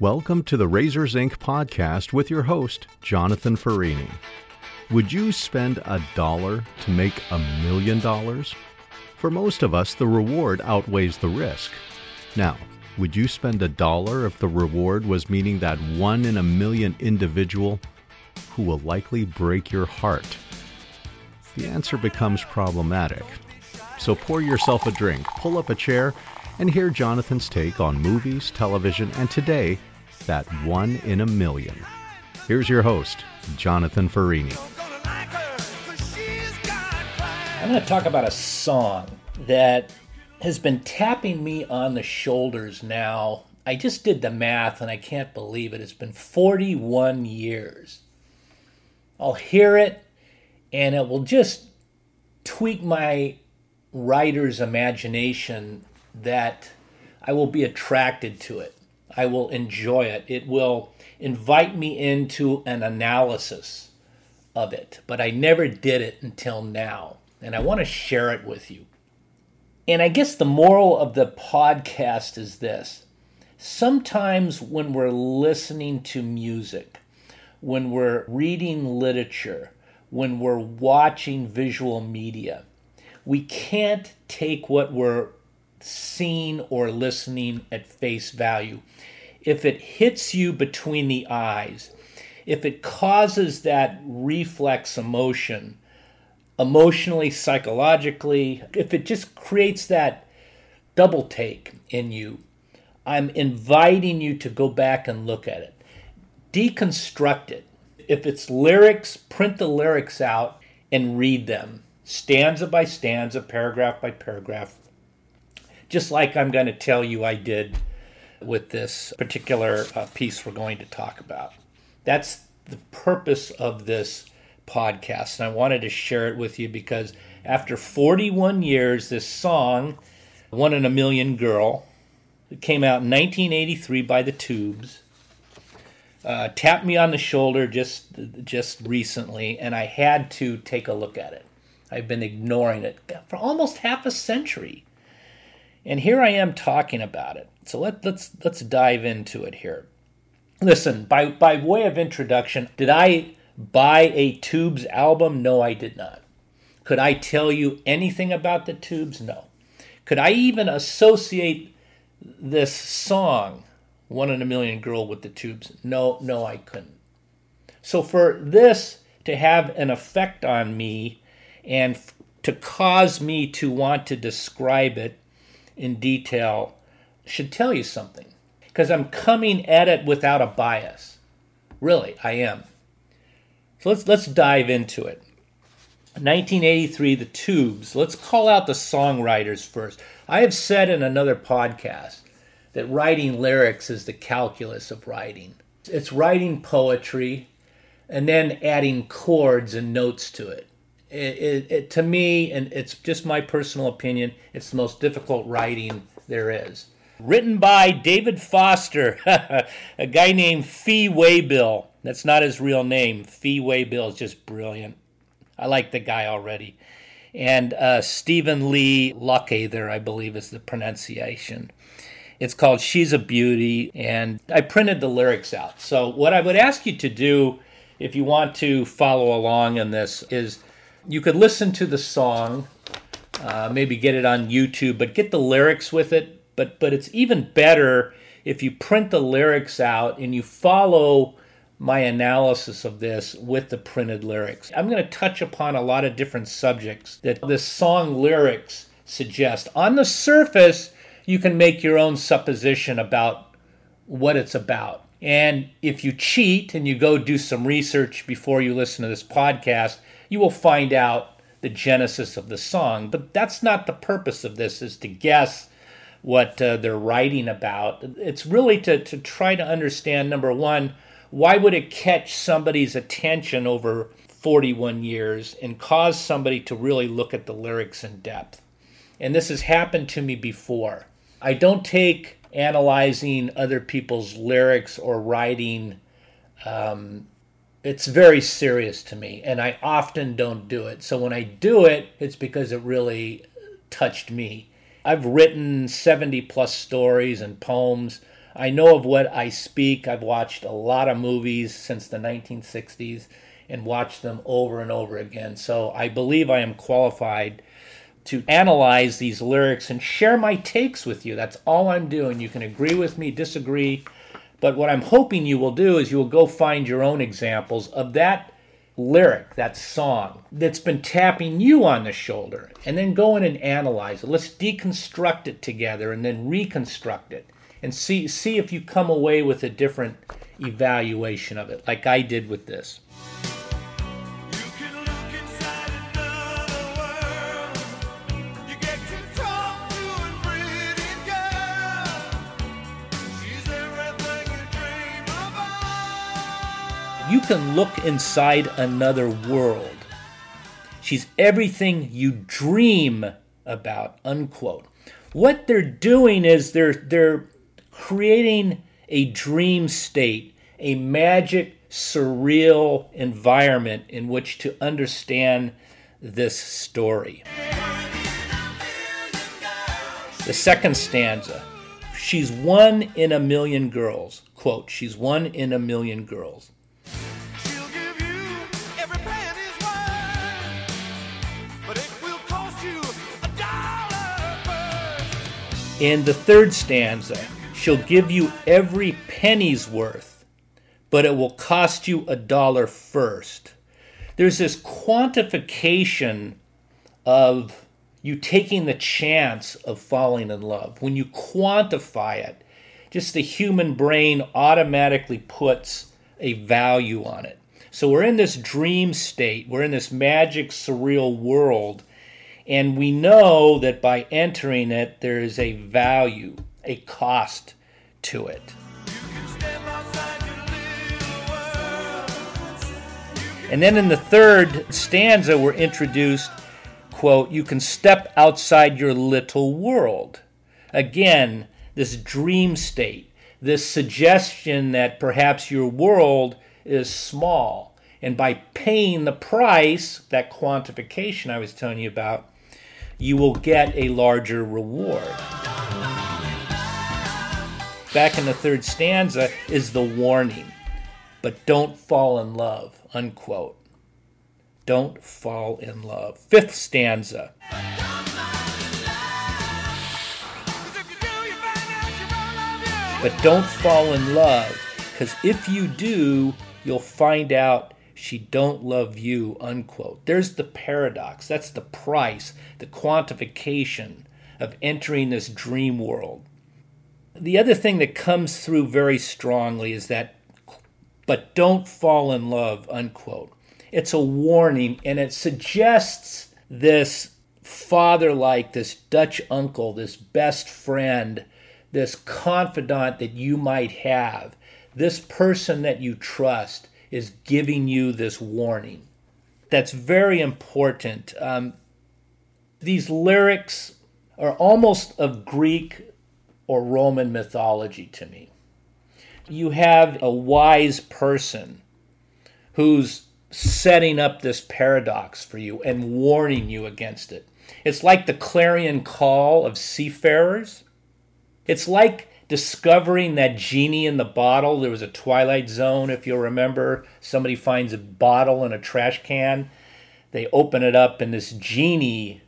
Welcome to the Razors Inc. podcast with your host, Jonathan Ferrini. Would you spend a dollar to make a million dollars? For most of us, the reward outweighs the risk. Now, would you spend a dollar if the reward was meeting that one in a million individual who will likely break your heart? The answer becomes problematic. So pour yourself a drink, pull up a chair, and hear Jonathan's take on movies, television, and today, that one in a million. Here's your host, Jonathan Ferrini. I'm going to talk about a song that has been tapping me on the shoulders now. I just did the math and I can't believe it. It's been 41 years. I'll hear it and it will just tweak my writer's imagination that I will be attracted to it. I will enjoy it. It will invite me into an analysis of it, but I never did it until now. And I want to share it with you. And I guess the moral of the podcast is this sometimes when we're listening to music, when we're reading literature, when we're watching visual media, we can't take what we're seeing or listening at face value. If it hits you between the eyes, if it causes that reflex emotion, emotionally, psychologically, if it just creates that double take in you, I'm inviting you to go back and look at it. Deconstruct it. If it's lyrics, print the lyrics out and read them stanza by stanza, paragraph by paragraph, just like I'm going to tell you I did with this particular uh, piece we're going to talk about. That's the purpose of this podcast. And I wanted to share it with you because after 41 years, this song, One in a Million Girl, it came out in 1983 by the Tubes. Uh, tapped me on the shoulder just just recently, and I had to take a look at it. I've been ignoring it for almost half a century. And here I am talking about it. So let, let's let's dive into it here. Listen, by by way of introduction, did I buy a Tubes album? No, I did not. Could I tell you anything about the Tubes? No. Could I even associate this song, One in a Million Girl, with the Tubes? No, no, I couldn't. So for this to have an effect on me and to cause me to want to describe it in detail should tell you something because I'm coming at it without a bias. Really, I am. So let's let's dive into it. 1983 The Tubes. Let's call out the songwriters first. I have said in another podcast that writing lyrics is the calculus of writing. It's writing poetry and then adding chords and notes to it it, it, to me, and it's just my personal opinion, it's the most difficult writing there is. Written by David Foster, a guy named Fee Waybill. That's not his real name. Fee Waybill is just brilliant. I like the guy already. And uh, Stephen Lee Lukather, I believe is the pronunciation. It's called She's a Beauty, and I printed the lyrics out. So, what I would ask you to do if you want to follow along in this is you could listen to the song, uh, maybe get it on YouTube, but get the lyrics with it. But but it's even better if you print the lyrics out and you follow my analysis of this with the printed lyrics. I'm going to touch upon a lot of different subjects that this song lyrics suggest. On the surface, you can make your own supposition about what it's about. And if you cheat and you go do some research before you listen to this podcast, you will find out the genesis of the song. But that's not the purpose of this, is to guess what uh, they're writing about. It's really to, to try to understand number one, why would it catch somebody's attention over 41 years and cause somebody to really look at the lyrics in depth? And this has happened to me before. I don't take analyzing other people's lyrics or writing um, it's very serious to me and I often don't do it. So when I do it, it's because it really touched me. I've written 70 plus stories and poems I know of what I speak. I've watched a lot of movies since the 1960s and watched them over and over again. So I believe I am qualified to analyze these lyrics and share my takes with you. That's all I'm doing. You can agree with me, disagree, but what I'm hoping you will do is you will go find your own examples of that lyric, that song that's been tapping you on the shoulder, and then go in and analyze it. Let's deconstruct it together and then reconstruct it and see see if you come away with a different evaluation of it, like I did with this. You can look inside another world. She's everything you dream about, unquote. What they're doing is they're they're creating a dream state, a magic, surreal environment in which to understand this story. The second stanza She's one in a million girls. Quote, she's one in a million girls. In the third stanza, she'll give you every penny's worth, but it will cost you a dollar first. There's this quantification of you taking the chance of falling in love. When you quantify it, just the human brain automatically puts a value on it. So we're in this dream state, we're in this magic, surreal world and we know that by entering it, there is a value, a cost to it. And then in the third stanza, we're introduced, quote, you can step outside your little world. Again, this dream state, this suggestion that perhaps your world is small. And by paying the price, that quantification I was telling you about, you will get a larger reward. Back in the third stanza is the warning, but don't fall in love, unquote. Don't fall in love. Fifth stanza. But don't fall in love, because if you do, you'll find out she don't love you unquote. There's the paradox. That's the price the quantification of entering this dream world. The other thing that comes through very strongly is that but don't fall in love unquote. It's a warning and it suggests this father like this dutch uncle this best friend this confidant that you might have this person that you trust is giving you this warning. That's very important. Um, these lyrics are almost of Greek or Roman mythology to me. You have a wise person who's setting up this paradox for you and warning you against it. It's like the clarion call of seafarers. It's like discovering that genie in the bottle. There was a Twilight Zone, if you'll remember. Somebody finds a bottle in a trash can. They open it up, and this genie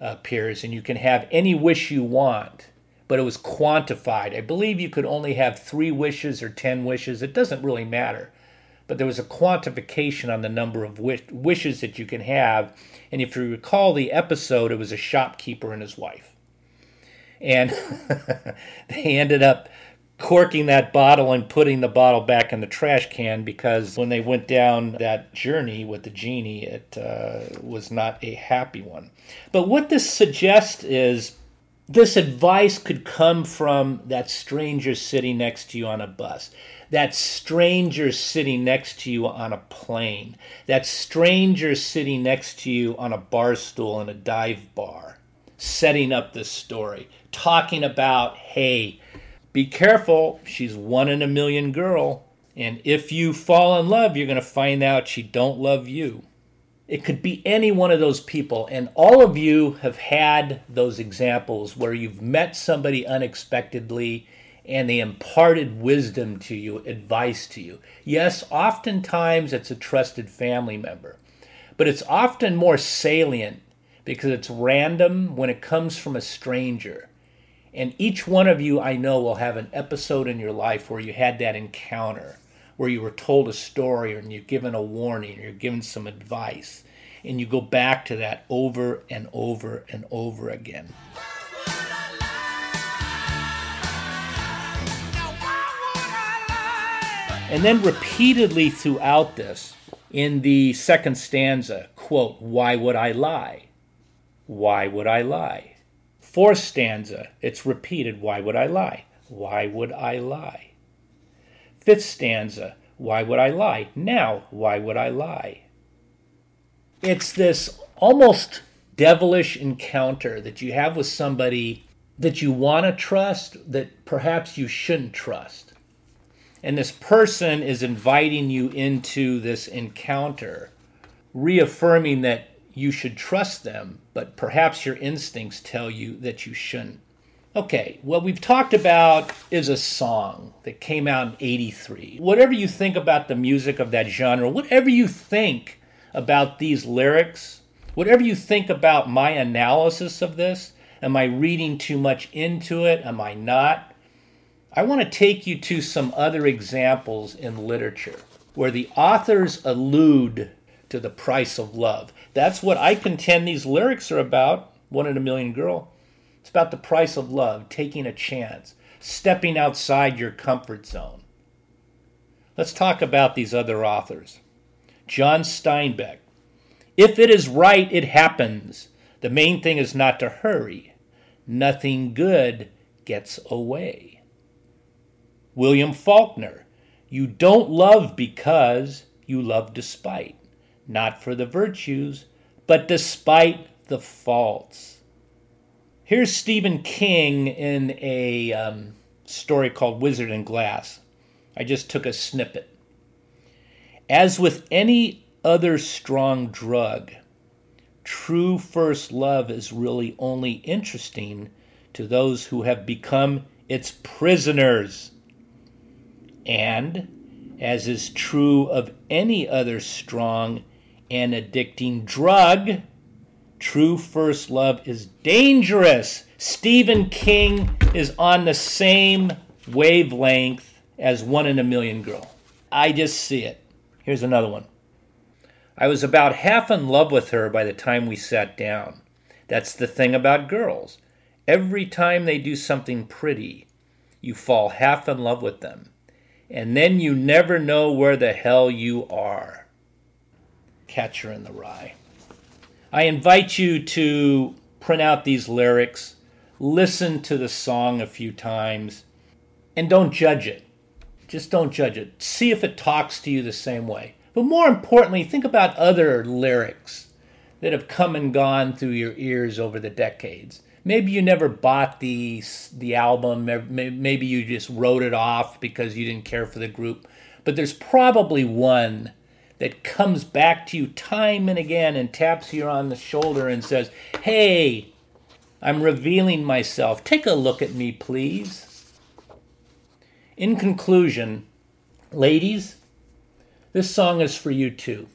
appears, and you can have any wish you want. But it was quantified. I believe you could only have three wishes or ten wishes. It doesn't really matter. But there was a quantification on the number of wish- wishes that you can have. And if you recall the episode, it was a shopkeeper and his wife and they ended up corking that bottle and putting the bottle back in the trash can because when they went down that journey with the genie, it uh, was not a happy one. But what this suggests is this advice could come from that stranger sitting next to you on a bus, that stranger sitting next to you on a plane, that stranger sitting next to you on a bar stool in a dive bar, setting up this story talking about, hey, be careful, she's one in a million girl, and if you fall in love, you're going to find out she don't love you. It could be any one of those people, and all of you have had those examples where you've met somebody unexpectedly and they imparted wisdom to you, advice to you. Yes, oftentimes it's a trusted family member, but it's often more salient because it's random when it comes from a stranger. And each one of you, I know, will have an episode in your life where you had that encounter, where you were told a story and you're given a warning or you're given some advice. And you go back to that over and over and over again. And then repeatedly throughout this, in the second stanza, quote, Why would I lie? Why would I lie? Fourth stanza, it's repeated, Why would I lie? Why would I lie? Fifth stanza, Why would I lie? Now, why would I lie? It's this almost devilish encounter that you have with somebody that you want to trust, that perhaps you shouldn't trust. And this person is inviting you into this encounter, reaffirming that you should trust them, but perhaps your instincts tell you that you shouldn't. Okay, what we've talked about is a song that came out in 83. Whatever you think about the music of that genre, whatever you think about these lyrics, whatever you think about my analysis of this, am I reading too much into it? Am I not? I want to take you to some other examples in literature where the authors allude to the price of love. That's what I contend these lyrics are about. One in a Million Girl. It's about the price of love, taking a chance, stepping outside your comfort zone. Let's talk about these other authors. John Steinbeck. If it is right, it happens. The main thing is not to hurry. Nothing good gets away. William Faulkner. You don't love because you love despite, not for the virtues, but despite the faults. Here's Stephen King in a um, story called Wizard and Glass. I just took a snippet. As with any other strong drug, true first love is really only interesting to those who have become its prisoners. And, as is true of any other strong and addicting drug, true first love is dangerous. Stephen King is on the same wavelength as One in a Million Girl. I just see it. Here's another one. I was about half in love with her by the time we sat down. That's the thing about girls. Every time they do something pretty, you fall half in love with them and then you never know where the hell you are. Catcher in the Rye. I invite you to print out these lyrics, listen to the song a few times, and don't judge it. Just don't judge it. See if it talks to you the same way. But more importantly, think about other lyrics that have come and gone through your ears over the decades maybe you never bought the the album maybe you just wrote it off because you didn't care for the group but there's probably one that comes back to you time and again and taps you on the shoulder and says hey i'm revealing myself take a look at me please in conclusion ladies this song is for you too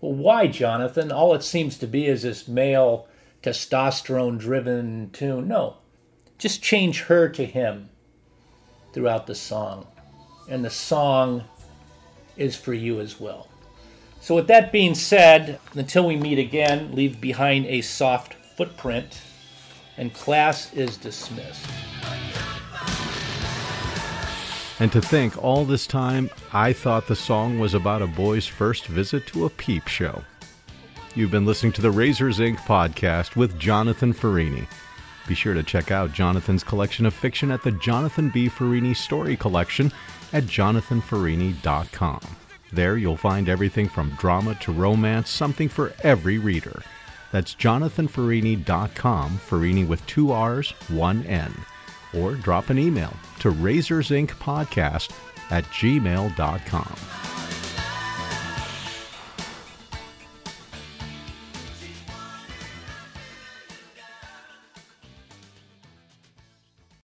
well why jonathan all it seems to be is this male testosterone driven tune. No, just change her to him throughout the song. And the song is for you as well. So, with that being said, until we meet again, leave behind a soft footprint, and class is dismissed. And to think all this time, I thought the song was about a boy's first visit to a peep show. You've been listening to the Razors Inc. podcast with Jonathan Ferrini. Be sure to check out Jonathan's collection of fiction at the Jonathan B. Ferrini Story Collection at jonathanferrini.com. There you'll find everything from drama to romance, something for every reader. That's jonathanferrini.com, Ferrini with two R's, one N. Or drop an email to razorsincpodcast at gmail.com.